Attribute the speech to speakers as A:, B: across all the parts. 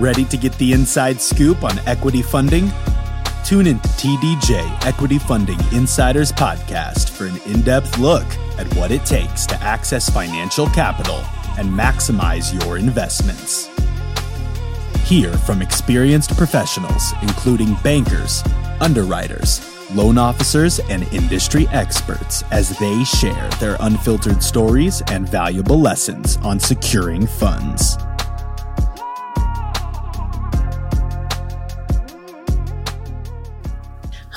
A: Ready to get the inside scoop on equity funding? Tune in to TDJ Equity Funding Insiders Podcast for an in depth look at what it takes to access financial capital and maximize your investments. Hear from experienced professionals, including bankers, underwriters, loan officers, and industry experts as they share their unfiltered stories and valuable lessons on securing funds.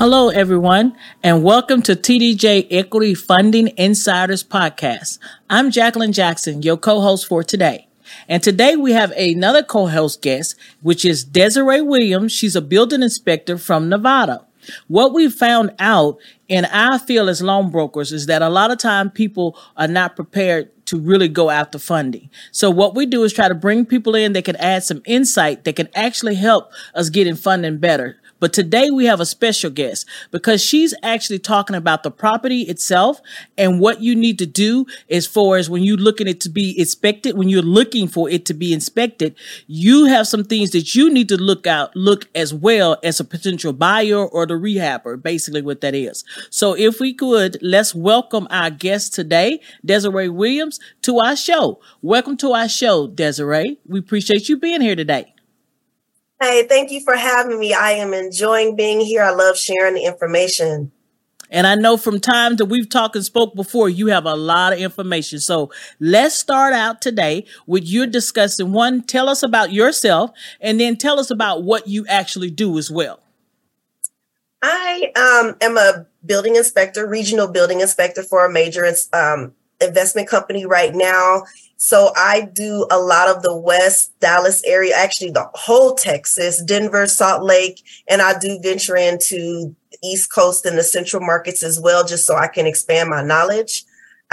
B: Hello, everyone, and welcome to TDJ Equity Funding Insiders Podcast. I'm Jacqueline Jackson, your co-host for today. And today we have another co-host guest, which is Desiree Williams. She's a building inspector from Nevada. What we found out in our field as loan brokers is that a lot of time people are not prepared to really go after funding. So what we do is try to bring people in that can add some insight that can actually help us get in funding better. But today we have a special guest because she's actually talking about the property itself and what you need to do as far as when you're looking it to be inspected, when you're looking for it to be inspected, you have some things that you need to look out, look as well as a potential buyer or the rehabber, basically what that is. So if we could, let's welcome our guest today, Desiree Williams, to our show. Welcome to our show, Desiree. We appreciate you being here today.
C: Hey, thank you for having me. I am enjoying being here. I love sharing the information.
B: And I know from times that we've talked and spoke before, you have a lot of information. So let's start out today with you discussing one, tell us about yourself, and then tell us about what you actually do as well.
C: I um, am a building inspector, regional building inspector for a major um, investment company right now. So I do a lot of the West Dallas area, actually the whole Texas, Denver, Salt Lake, and I do venture into the East Coast and the central markets as well, just so I can expand my knowledge.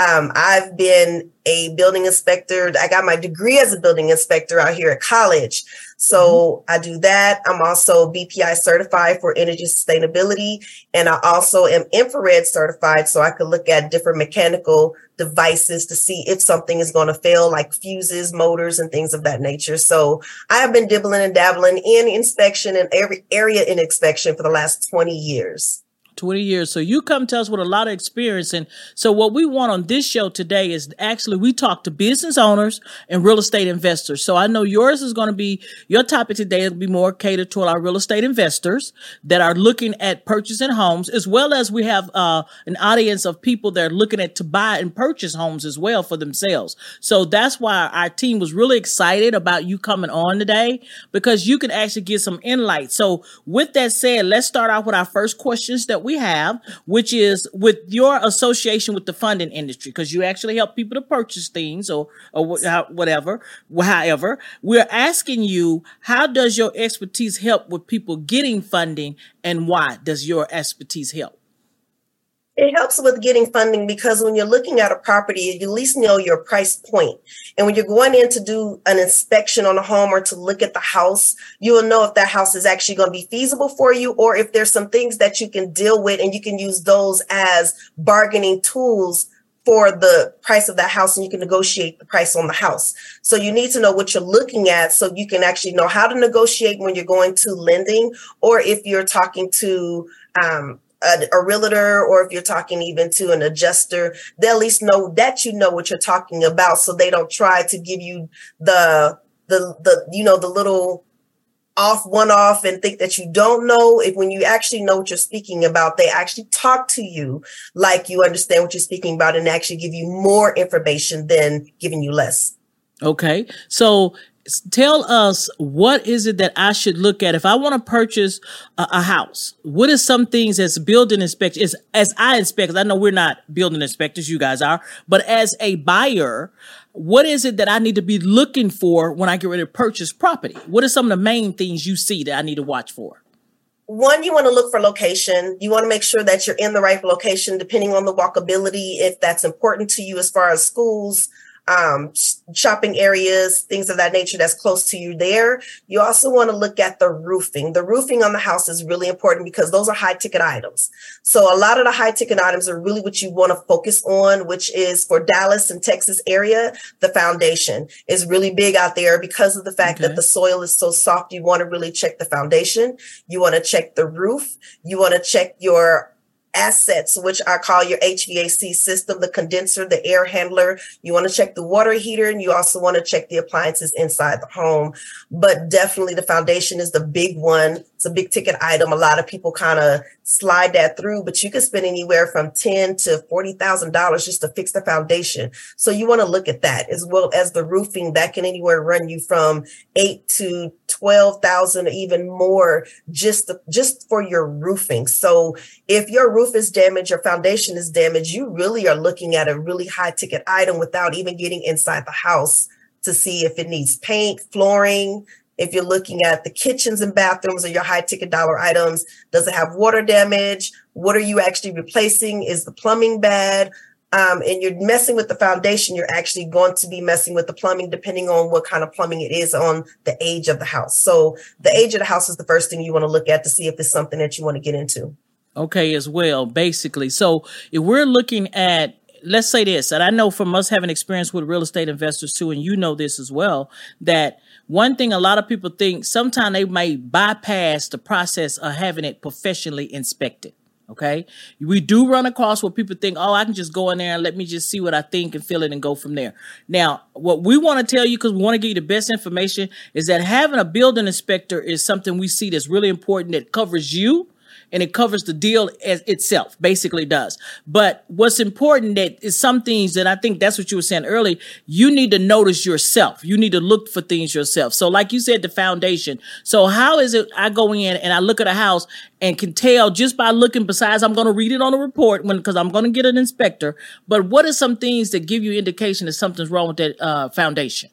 C: Um, I've been a building inspector. I got my degree as a building inspector out here at college. So mm-hmm. I do that. I'm also BPI certified for energy sustainability. And I also am infrared certified. So I could look at different mechanical devices to see if something is going to fail, like fuses, motors, and things of that nature. So I have been dibbling and dabbling in inspection and every area in inspection for the last 20 years.
B: 20 years. So you come to us with a lot of experience. And so what we want on this show today is actually we talk to business owners and real estate investors. So I know yours is going to be your topic today will be more catered toward our real estate investors that are looking at purchasing homes, as well as we have uh, an audience of people that are looking at to buy and purchase homes as well for themselves. So that's why our team was really excited about you coming on today because you can actually get some insight. So with that said, let's start off with our first questions that we we have, which is with your association with the funding industry, because you actually help people to purchase things or, or whatever. However, we're asking you, how does your expertise help with people getting funding and why does your expertise help?
C: It helps with getting funding because when you're looking at a property, you at least know your price point. And when you're going in to do an inspection on a home or to look at the house, you will know if that house is actually going to be feasible for you or if there's some things that you can deal with and you can use those as bargaining tools for the price of that house and you can negotiate the price on the house. So you need to know what you're looking at so you can actually know how to negotiate when you're going to lending or if you're talking to um, a, a, realtor or if you're talking even to an adjuster, they at least know that you know what you're talking about so they don't try to give you the the the you know the little off one off and think that you don't know. If when you actually know what you're speaking about they actually talk to you like you understand what you're speaking about and actually give you more information than giving you less.
B: Okay. So tell us what is it that I should look at if I want to purchase a, a house? What are some things as building inspectors, as I inspect, I know we're not building inspectors, you guys are, but as a buyer, what is it that I need to be looking for when I get ready to purchase property? What are some of the main things you see that I need to watch for?
C: one, you want to look for location. You want to make sure that you're in the right location, depending on the walkability, if that's important to you as far as schools, um, shopping areas, things of that nature that's close to you there. You also want to look at the roofing. The roofing on the house is really important because those are high ticket items. So a lot of the high ticket items are really what you want to focus on, which is for Dallas and Texas area, the foundation is really big out there because of the fact okay. that the soil is so soft. You want to really check the foundation. You want to check the roof. You want to check your assets, which I call your HVAC system, the condenser, the air handler. You want to check the water heater and you also want to check the appliances inside the home. But definitely the foundation is the big one. It's a big ticket item. A lot of people kind of slide that through, but you can spend anywhere from ten to forty thousand dollars just to fix the foundation. So you want to look at that as well as the roofing. That can anywhere run you from eight to twelve thousand, even more, just to, just for your roofing. So if your roof is damaged, your foundation is damaged, you really are looking at a really high ticket item without even getting inside the house to see if it needs paint, flooring, if you're looking at the kitchens and bathrooms or your high ticket dollar items, does it have water damage? What are you actually replacing? Is the plumbing bad? Um, and you're messing with the foundation, you're actually going to be messing with the plumbing, depending on what kind of plumbing it is on the age of the house. So the age of the house is the first thing you want to look at to see if it's something that you want to get into.
B: Okay, as well, basically. So if we're looking at let's say this, and I know from us having experience with real estate investors too, and you know this as well, that one thing a lot of people think sometimes they may bypass the process of having it professionally inspected. Okay. We do run across where people think, oh, I can just go in there and let me just see what I think and feel it and go from there. Now, what we want to tell you, because we want to give you the best information, is that having a building inspector is something we see that's really important that covers you and it covers the deal as itself, basically does. But what's important that is some things that I think that's what you were saying earlier. You need to notice yourself. You need to look for things yourself. So, like you said, the foundation. So, how is it I go in and I look at a house and can tell just by looking? Besides, I'm going to read it on the report when because I'm going to get an inspector. But what are some things that give you indication that something's wrong with that uh, foundation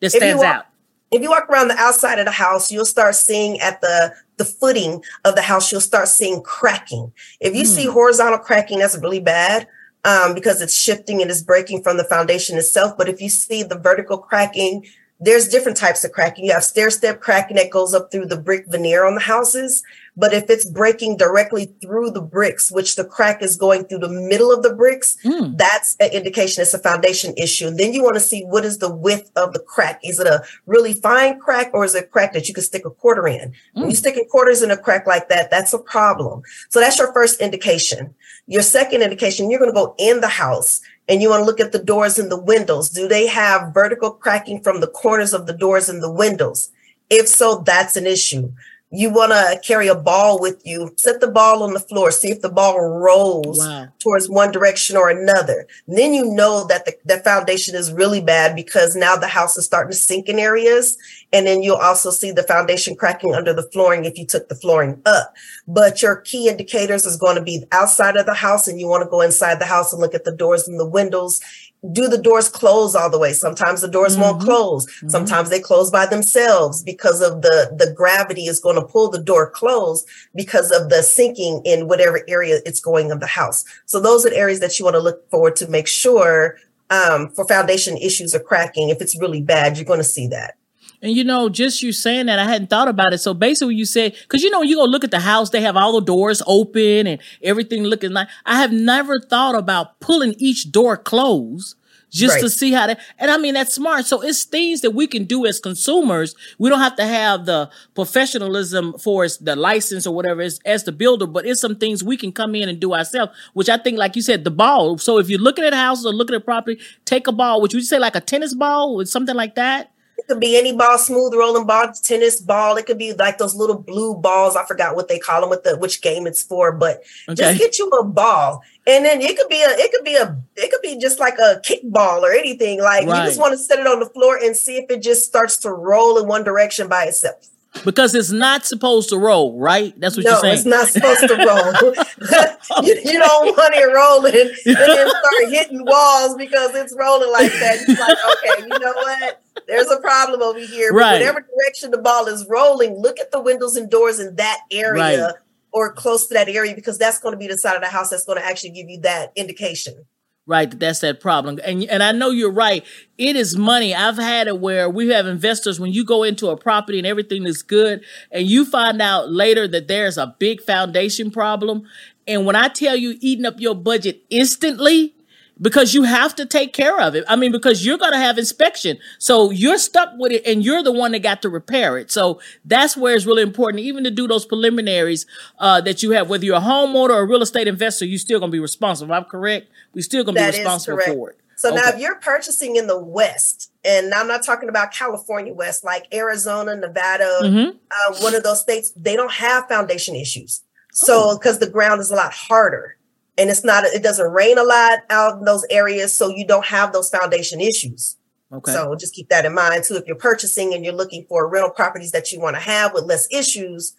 B: that stands out?
C: If you walk around the outside of the house, you'll start seeing at the the footing of the house, you'll start seeing cracking. If you mm. see hmm. horizontal cracking, that's really bad um, because it's shifting and it's breaking from the foundation itself. But if you see the vertical cracking, there's different types of cracking. You have stair step cracking that goes up through the brick veneer on the houses. But if it's breaking directly through the bricks, which the crack is going through the middle of the bricks, mm. that's an indication it's a foundation issue. And then you want to see what is the width of the crack. Is it a really fine crack or is it a crack that you can stick a quarter in? Mm. When you hmm. stick quarters in a crack like that, that's a problem. So that's your first indication. Your second indication, you're going to go in the house and you want to look at the doors and the windows. Do they have vertical cracking from the corners of the doors and the windows? If so, that's an issue you want to carry a ball with you, set the ball on the floor, see if the ball rolls wow. towards one direction or another. And then you know that the, the foundation is really bad because now the house is starting to sink in areas. And then you'll also see the foundation cracking under the flooring if you took the flooring up. But your key indicators is going to be outside of the house and you want to go inside the house and look at the doors and the windows do the doors close all the way? Sometimes the doors mm-hmm. won't close. Mm-hmm. sometimes they close by themselves because of the the gravity is going to pull the door closed because of the sinking in whatever area it's going of the house. So those are areas that you want to look forward to make sure um, for foundation issues or cracking. If it's really bad you're going to see that
B: and you know, just you saying that, I hadn't thought about it. So basically, you said, because you know, you go look at the house, they have all the doors open and everything looking like. I have never thought about pulling each door closed just right. to see how that. And I mean, that's smart. So it's things that we can do as consumers. We don't have to have the professionalism for the license or whatever as, as the builder, but it's some things we can come in and do ourselves, which I think, like you said, the ball. So if you're looking at houses or looking at property, take a ball, which would you say like a tennis ball or something like that?
C: It could be any ball, smooth rolling ball, tennis ball. It could be like those little blue balls. I forgot what they call them, with the which game it's for. But okay. just get you a ball, and then it could be a, it could be a, it could be just like a kickball or anything. Like right. you just want to set it on the floor and see if it just starts to roll in one direction by itself
B: because it's not supposed to roll, right? That's what no, you're saying.
C: it's not supposed to roll. you, you, don't want it rolling and then start hitting walls because it's rolling like that. You're like, okay, you know what? There's a problem over here. Right. whatever direction the ball is rolling, look at the windows and doors in that area right. or close to that area because that's going to be the side of the house that's going to actually give you that indication.
B: Right? That That's that problem. And and I know you're right. It is money. I've had it where we have investors when you go into a property and everything is good and you find out later that there's a big foundation problem. And when I tell you eating up your budget instantly, because you have to take care of it. I mean, because you're going to have inspection. So you're stuck with it and you're the one that got to repair it. So that's where it's really important, even to do those preliminaries uh, that you have. Whether you're a homeowner or a real estate investor, you're still going to be responsible. I'm correct. We're still going to be responsible for it.
C: So okay. now if you're purchasing in the West, and I'm not talking about California West, like Arizona, Nevada, mm-hmm. uh, one of those states, they don't have foundation issues. So because oh. the ground is a lot harder and it's not it doesn't rain a lot out in those areas so you don't have those foundation issues okay so just keep that in mind too if you're purchasing and you're looking for rental properties that you want to have with less issues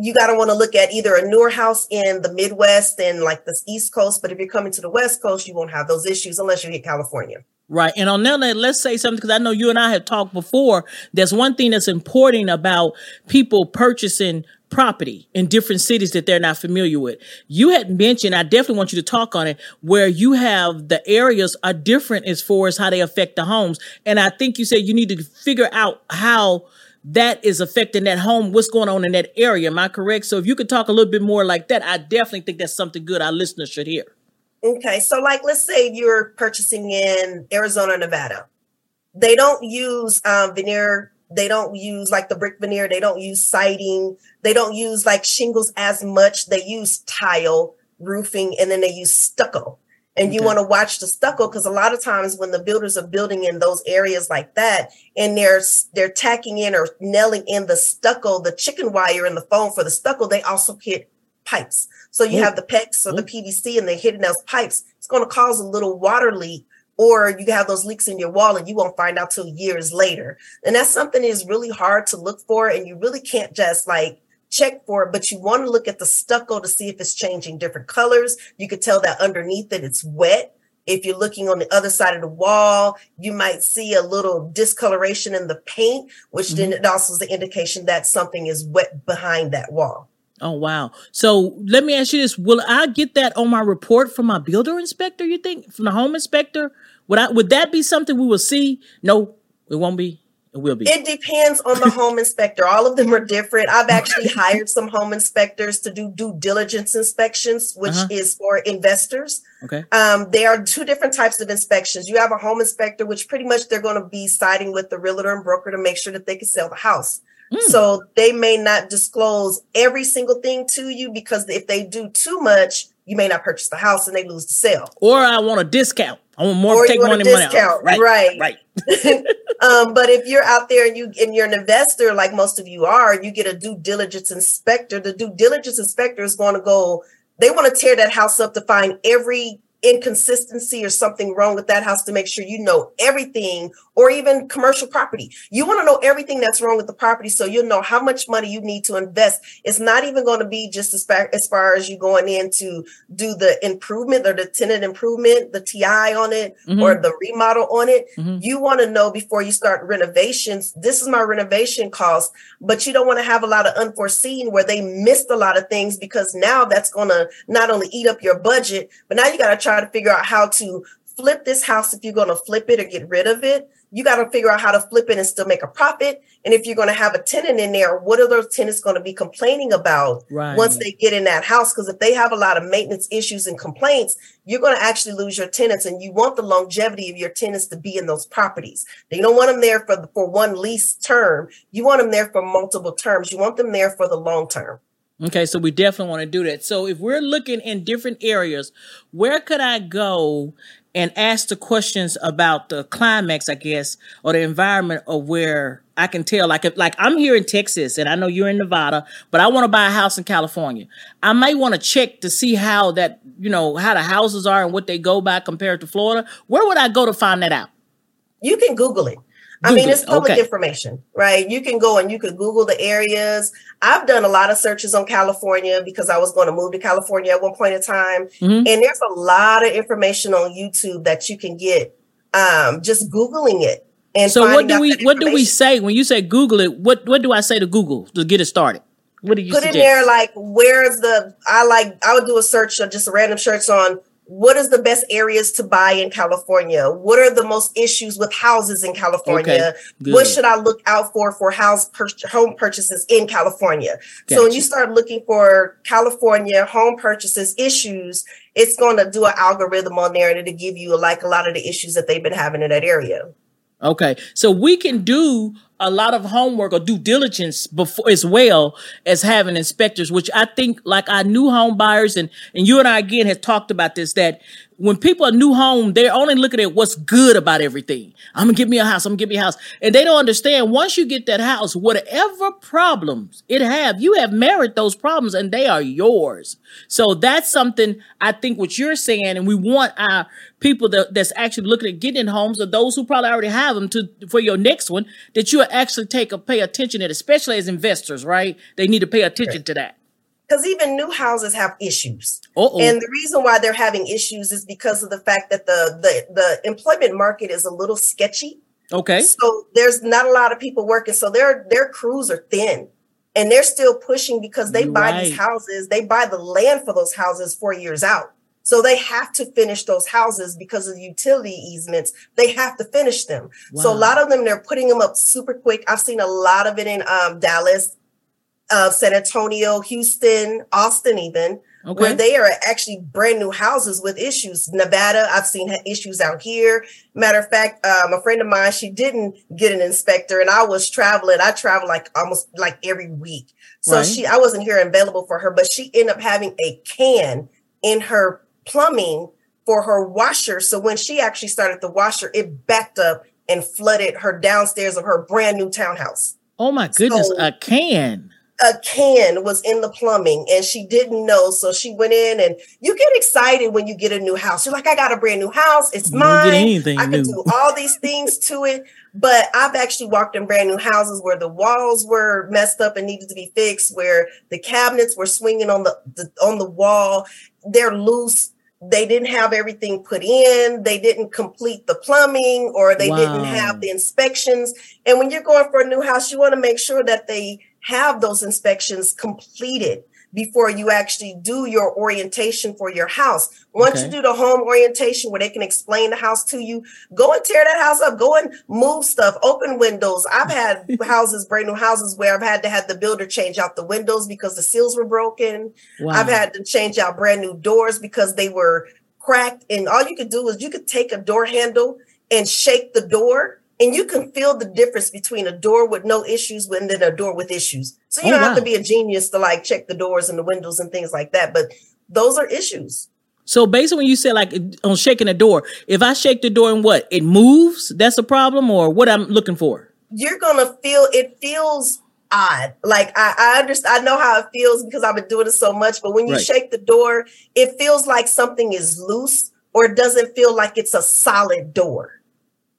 C: you got to want to look at either a newer house in the midwest and like the east coast but if you're coming to the west coast you won't have those issues unless you hit california
B: Right. And on that, let's say something because I know you and I have talked before. There's one thing that's important about people purchasing property in different cities that they're not familiar with. You had mentioned, I definitely want you to talk on it, where you have the areas are different as far as how they affect the homes. And I think you said you need to figure out how that is affecting that home, what's going on in that area. Am I correct? So if you could talk a little bit more like that, I definitely think that's something good our listeners should hear.
C: Okay. So like let's say you're purchasing in Arizona, Nevada. They don't use um, veneer they don't use like the brick veneer. They don't use siding. They don't use like shingles as much. They use tile roofing and then they use stucco. And okay. you want to watch the stucco because a lot of times when the builders are building in those areas like that and they're they're tacking in or nailing in the stucco, the chicken wire and the foam for the stucco, they also hit pipes. So you have the PEX or the PVC and they're hitting those pipes. It's going to cause a little water leak or you have those leaks in your wall and you won't find out till years later. And that's something that is really hard to look for. And you really can't just like check for it, but you want to look at the stucco to see if it's changing different colors. You could tell that underneath it, it's wet. If you're looking on the other side of the wall, you might see a little discoloration in the paint, which mm-hmm. then it also is the indication that something is wet behind that wall.
B: Oh wow. So let me ask you this. Will I get that on my report from my builder inspector, you think? From the home inspector? Would I would that be something we will see? No, it won't be. It will be.
C: It depends on the home inspector. All of them are different. I've actually hired some home inspectors to do due diligence inspections, which uh-huh. is for investors.
B: Okay.
C: Um, there are two different types of inspections. You have a home inspector, which pretty much they're going to be siding with the realtor and broker to make sure that they can sell the house. Mm. So they may not disclose every single thing to you because if they do too much, you may not purchase the house and they lose the sale.
B: Or I want a discount. I want more or take money, money out.
C: Right. Right. right. um, but if you're out there and you and you're an investor, like most of you are, you get a due diligence inspector. The due diligence inspector is going to go, they want to tear that house up to find every inconsistency or something wrong with that house to make sure you know everything or even commercial property. You want to know everything that's wrong with the property so you'll know how much money you need to invest. It's not even going to be just as far, as far as you going in to do the improvement or the tenant improvement, the TI on it mm-hmm. or the remodel on it. Mm-hmm. You want to know before you start renovations, this is my renovation cost, but you don't want to have a lot of unforeseen where they missed a lot of things because now that's going to not only eat up your budget, but now you got to try to figure out how to flip this house if you're going to flip it or get rid of it you got to figure out how to flip it and still make a profit. And if you're going to have a tenant in there, what are those tenants going to be complaining about right. once they get in that house? Because if they have a lot of maintenance issues and complaints, you're going to actually lose your tenants and you want the longevity of your tenants to be in those properties. You don't want them there for, for one lease term. You want them there for multiple terms. You want them there for the long term.
B: Okay, so we definitely want to do that. So if we're looking in different areas, where could I go and ask the questions about the climax, I guess, or the environment of where I can tell. Like, if, like I'm here in Texas, and I know you're in Nevada, but I want to buy a house in California. I might want to check to see how that, you know, how the houses are and what they go by compared to Florida. Where would I go to find that out?
C: You can Google it. I mean, it's public okay. information, right? You can go and you can Google the areas. I've done a lot of searches on California because I was going to move to California at one point in time. Mm-hmm. And there's a lot of information on YouTube that you can get um, just Googling it. And
B: so what do we what do we say when you say Google it? What what do I say to Google to get it started? What do you
C: put suggest? in there? Like, where's the? I like I would do a search, of just a random search on what is the best areas to buy in California? What are the most issues with houses in California?
B: Okay,
C: what should I look out for for house pur- home purchases in California? So when you start looking for California home purchases issues, it's going to do an algorithm on there and it'll give you like a lot of the issues that they've been having in that area.
B: Okay, so we can do a lot of homework or due diligence before as well as having inspectors, which I think like our new home buyers and and you and I again have talked about this that when people are new home, they're only looking at what's good about everything. I'm gonna give me a house. I'm gonna give me a house, and they don't understand once you get that house, whatever problems it have, you have merit those problems, and they are yours. So that's something I think what you're saying, and we want our people that, that's actually looking at getting homes, or those who probably already have them, to for your next one, that you actually take a pay attention to, especially as investors, right? They need to pay attention to that.
C: Because even new houses have issues.
B: Uh-oh.
C: And the reason why they're having issues is because of the fact that the, the, the employment market is a little sketchy.
B: okay.
C: So there's not a lot of people working. So their their crews are thin. And they're still pushing because they
B: You're
C: buy
B: right.
C: these houses, they buy the land for those houses four years out. So they have to finish those houses because of the utility easements. They have to finish them. So a lot of them, they're putting them up super quick. I've seen a lot of it in um, Dallas, uh, San Antonio, Houston, Austin, even where they are actually brand new houses with issues. Nevada, I've seen issues out here. Matter of fact, um, a friend of mine, she didn't get an inspector, and I was traveling. I travel like almost like every week, so
B: Right.
C: she I wasn't here available for her, but she ended up having a can in her plumbing for her washer. So when she actually started the washer, it backed up and flooded her downstairs of her brand new townhouse
B: oh my goodness,
C: So-
B: a can.
C: A can was in the plumbing and she didn't know. So she went in and you get excited when you get a new house. You're like, I got a brand new house. It's
B: You don't get
C: mine. I can do all these things to it. But I've actually walked in brand new houses where the walls were messed up and needed to be fixed, where the cabinets were swinging on the, the on the wall. They're loose. They didn't have everything put in. They didn't complete the plumbing or they
B: Wow.
C: didn't have the inspections. And when you're going for a new house, you want to make sure that they have those inspections completed before you actually do your orientation for your house. Once
B: Okay.
C: you do the home orientation where they can explain the house to you, go and tear that house up, go and move stuff, open windows. I've had houses, brand new houses where I've had to have the builder change out the windows because the seals were broken.
B: Wow.
C: I've had to change out brand new doors because they were cracked. And all you could do is you could take a door handle and shake the door, and you can feel the difference between a door with no issues and then a door with issues. So you
B: Oh,
C: don't have to be a genius to like check the doors and the windows and things like that. But those are issues.
B: So basically, when you say like on shaking the door, if I shake the door and what it moves, that's a problem, or what I'm looking for.
C: You're gonna feel it feels odd. Like I, I understand, I know how it feels because I've been doing it so much. But when you
B: Right.
C: shake the door, it feels like something is loose, or it doesn't feel like it's a solid door.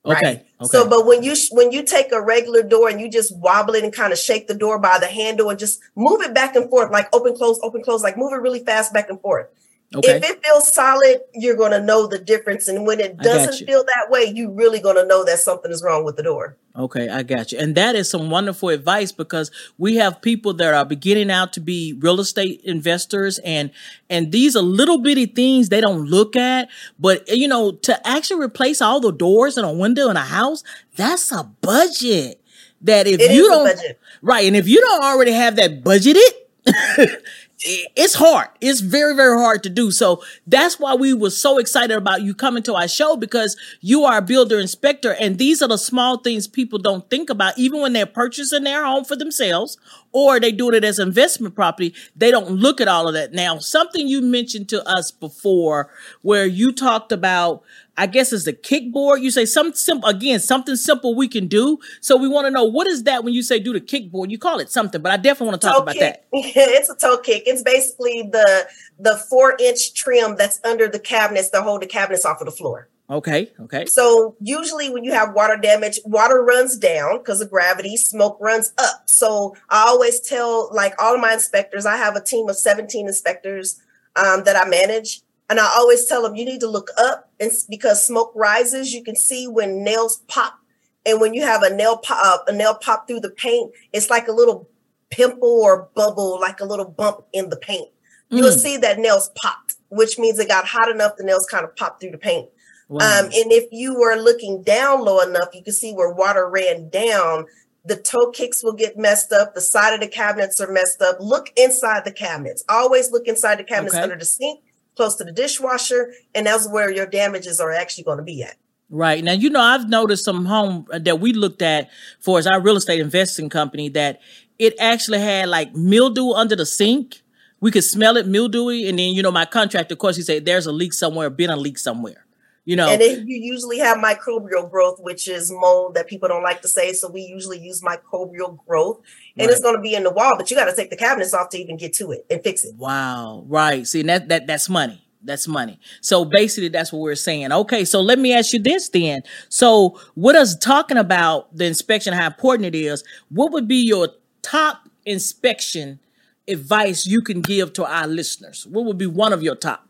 B: Okay.
C: Right.
B: Okay.
C: So, but when you sh- when you take a regular door and you just wobble it and kind of shake the door by the handle and just move it back and forth, like open close, open close, like move it really fast back and forth.
B: Okay.
C: If it feels solid, you're gonna know the difference. And when it doesn't feel that way, you really gonna know that something is wrong with the door.
B: Okay, I got you. And that is some wonderful advice because we have people that are beginning out to be real estate investors and and these are little bitty things they don't look at, but you know, to actually replace all the doors and a window in a house, that's a budget. That if
C: It
B: you don't
C: budget.
B: right, and if you don't already have that budgeted, it's hard. It's very, very hard to do. So that's why we were so excited about you coming to our show because you are a builder inspector. And these are the small things people don't think about, even when they're purchasing their home for themselves or they doing it as investment property. They don't look at all of that. Now, something you mentioned to us before where you talked about I guess it's the kickboard. You say some simple again, something simple we can do. So we want to know what is that when you say do the kickboard? You call it something, but I definitely want to talk
C: Toe
B: about
C: kick.
B: that.
C: it's a toe kick. It's basically the the four inch trim that's under the cabinets that hold the cabinets off of the floor.
B: Okay, okay.
C: So usually when you have water damage, water runs down because of gravity, smoke runs up. So I always tell like all of my inspectors, I have a team of 17 inspectors um, that I manage. And I always tell them you need to look up and because smoke rises, you can see when nails pop. And when you have a nail pop, a nail pop through the paint, it's like a little pimple or bubble, like a little bump in the paint. mm. you'll see that nails popped, which means it got hot enough the nails kind of popped through the paint. Wow. Um, and if you were looking down low enough, you can see where water ran down. The toe kicks will get messed up. The side of the cabinets are messed up. Look inside the cabinets. Always look inside the cabinets okay. under the sink, close to the dishwasher, and that's where your damages are actually going to be at.
B: Right. Now, you know, I've noticed some home uh, that we looked at for as our real estate investing company that it actually had like mildew under the sink. We could smell it mildewy. And then, you know, my contractor, of course, he said, there's a leak somewhere, been a leak somewhere. You know,
C: and then you usually have microbial growth, which is mold that people don't like to say. So we usually use microbial growth, and right. it's going to be in the wall, but you got to take the cabinets off to even get to it and fix it.
B: Wow, right? See, that that that's money. That's money. So basically, that's what we're saying. Okay, so let me ask you this then. So, with us talking about the inspection, how important it is, what would be your top inspection advice you can give to our listeners? What would be one of your top?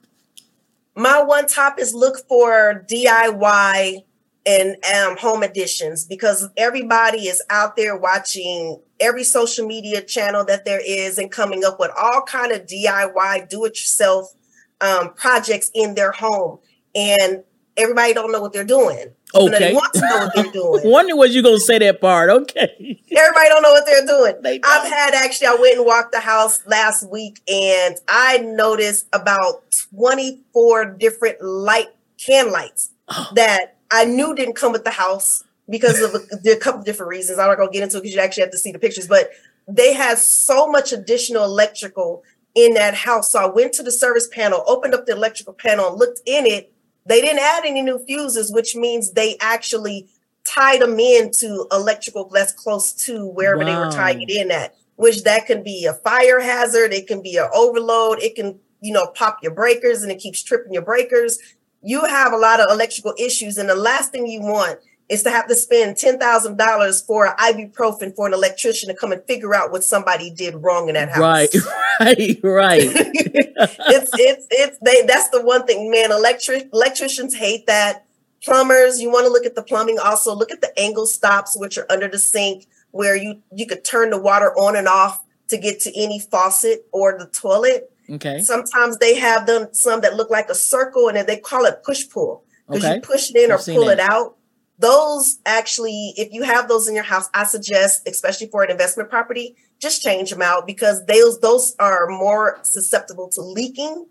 C: My one top is look for DIY and um, home additions because everybody is out there watching every social media channel that there is and coming up with all kind of DIY do it yourself um, projects in their home, and everybody don't know what they're doing.
B: Okay, want to know what they're doing. Wonder what you gonna say that part. Okay,
C: everybody don't know what they're doing. They I've had actually. I went and walked the house last week, and I noticed about twenty four different light can lights oh. that I knew didn't come with the house because of a, a couple different reasons. I'm not gonna get into it because you actually have to see the pictures, but they had so much additional electrical in that house. So I went to the service panel, opened up the electrical panel, and looked in it. They didn't add any new fuses, which means they actually tied them into electrical that's close to wherever wow. they were tying it in at, which that can be a fire hazard, it can be an overload, it can, you know, pop your breakers and it keeps tripping your breakers. You have a lot of electrical issues, and the last thing you want is to have to spend ten thousand dollars for ibuprofen for an electrician to come and figure out what somebody did wrong in that house.
B: Right, right, right.
C: it's it's it's they. That's the one thing, man. Electric electricians hate that. Plumbers, you want to look at the plumbing. Also, look at the angle stops, which are under the sink, where you you could turn the water on and off to get to any faucet or the toilet.
B: Okay.
C: Sometimes they have them some that look like a circle, and they call it push pull because okay. you push it in I've or pull it out those actually, if you have those in your house, I suggest, especially for an investment property, just change them out because those those are more susceptible to leaking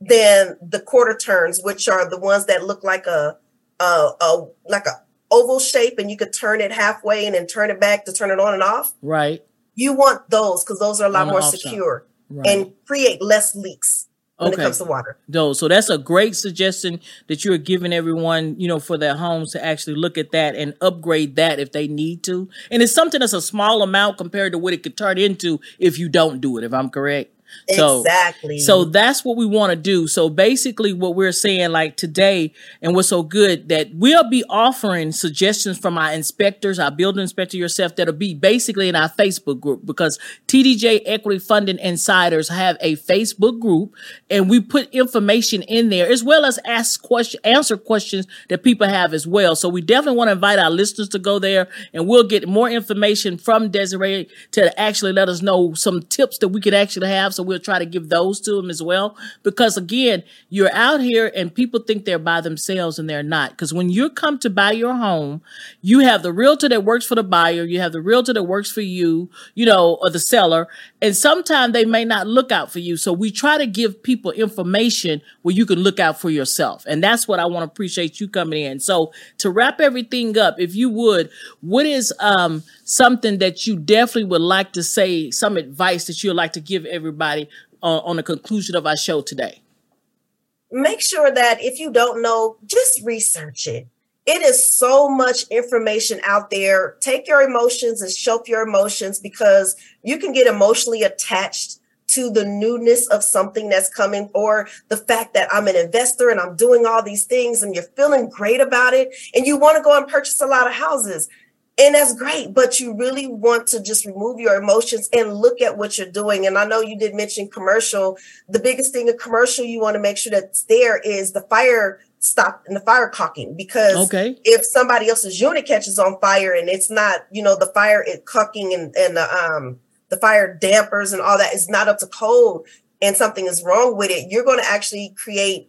C: than the quarter turns, which are the ones that look like a a, a like a oval shape, and you could turn it halfway and then turn it back to turn it on and off.
B: Right.
C: You want those because those are a lot more secure right. and create less leaks when okay. it comes to water.
B: No, so that's a great suggestion that you're giving everyone, you know, for their homes to actually look at that and upgrade that if they need to. And it's something that's a small amount compared to what it could turn into if you don't do it, if I'm correct.
C: So, exactly.
B: So that's what we want to do. So basically, what we're saying, like today, and what's so good that we'll be offering suggestions from our inspectors, our building inspector yourself, that'll be basically in our Facebook group because TDJ Equity Funding Insiders have a Facebook group, and we put information in there as well as ask question, answer questions that people have as well. So we definitely want to invite our listeners to go there, and we'll get more information from Desiree to actually let us know some tips that we could actually have. So we'll try to give those to them as well. Because again, you're out here and people think they're by themselves and they're not. Because when you come to buy your home, you have the realtor that works for the buyer, you have the realtor that works for you, you know, or the seller. And sometimes they may not look out for you. So we try to give people information where you can look out for yourself. And that's what I want to appreciate you coming in. So to wrap everything up, if you would, what is um something that you definitely would like to say, some advice that you'd like to give everybody uh, on the conclusion of our show today?
C: Make sure that if you don't know, just research it. It is so much information out there. Take your emotions and show your emotions because you can get emotionally attached to the newness of something that's coming or the fact that I'm an investor and I'm doing all these things and you're feeling great about it and you want to go and purchase a lot of houses and that's great but you really want to just remove your emotions and look at what you're doing and i know you did mention commercial the biggest thing in commercial you want to make sure that's there is the fire stop and the fire caulking because
B: okay.
C: if somebody else's unit catches on fire and it's not you know the fire it caulking and, and the um the fire dampers and all that is not up to code and something is wrong with it, you're going to actually create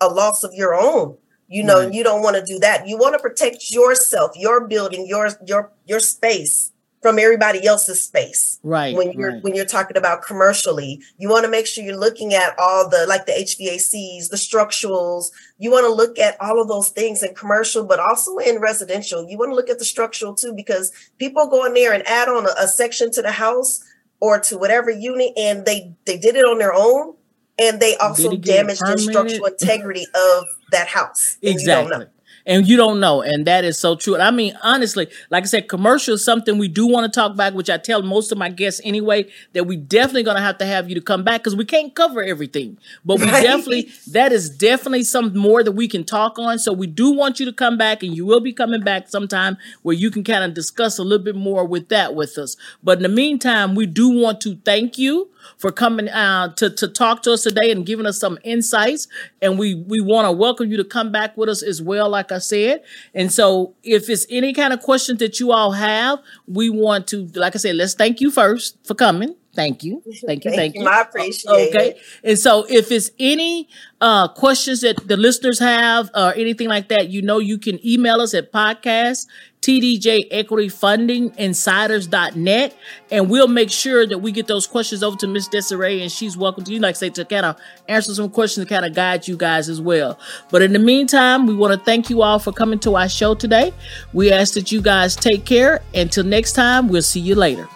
C: a loss of your own. You know, right. you don't want to do that. You want to protect yourself, your building, your your your space from everybody else's space.
B: Right.
C: When you're
B: right.
C: when you're talking about commercially, you want to make sure you're looking at all the like the HVACs, the structurals. You want to look at all of those things in commercial, but also in residential. You want to look at the structural too, because people go in there and add on a, a section to the house or to whatever unit, and they they did it on their own, and they also damage the structural integrity of that house.
B: Exactly and you don't know. And that is so true. And I mean, honestly, like I said, commercial is something we do want to talk about, which I tell most of my guests anyway, that we definitely going to have to have you to come back because we can't cover everything. But we right. definitely, that is definitely some more that we can talk on. So we do want you to come back and you will be coming back sometime where you can kind of discuss a little bit more with that with us. But in the meantime, we do want to thank you for coming uh, to, to talk to us today and giving us some insights. And we, we want to welcome you to come back with us as well, like I said. And so if it's any kind of questions that you all have, we want to, like I said, let's thank you first for coming. Thank you. Thank you. thank, thank you. you.
C: I appreciate
B: okay.
C: it.
B: And so if it's any uh, questions that the listeners have or anything like that, you know, you can email us at podcast TDJ Equity Funding Insiders.net. And we'll make sure that we get those questions over to Miss Desiree and she's welcome to you, like I say, to kind of answer some questions to kind of guide you guys as well. But in the meantime, we want to thank you all for coming to our show today. We ask that you guys take care. Until next time, we'll see you later.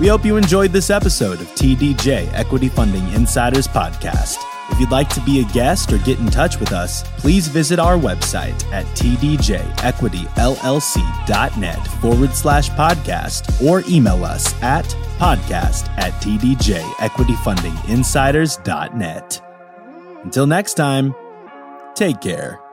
A: We hope you enjoyed this episode of TDJ Equity Funding Insiders Podcast. If you'd like to be a guest or get in touch with us, please visit our website at tdjequityllc.net forward slash podcast or email us at podcast at tdjequityfundinginsiders.net. Until next time, take care.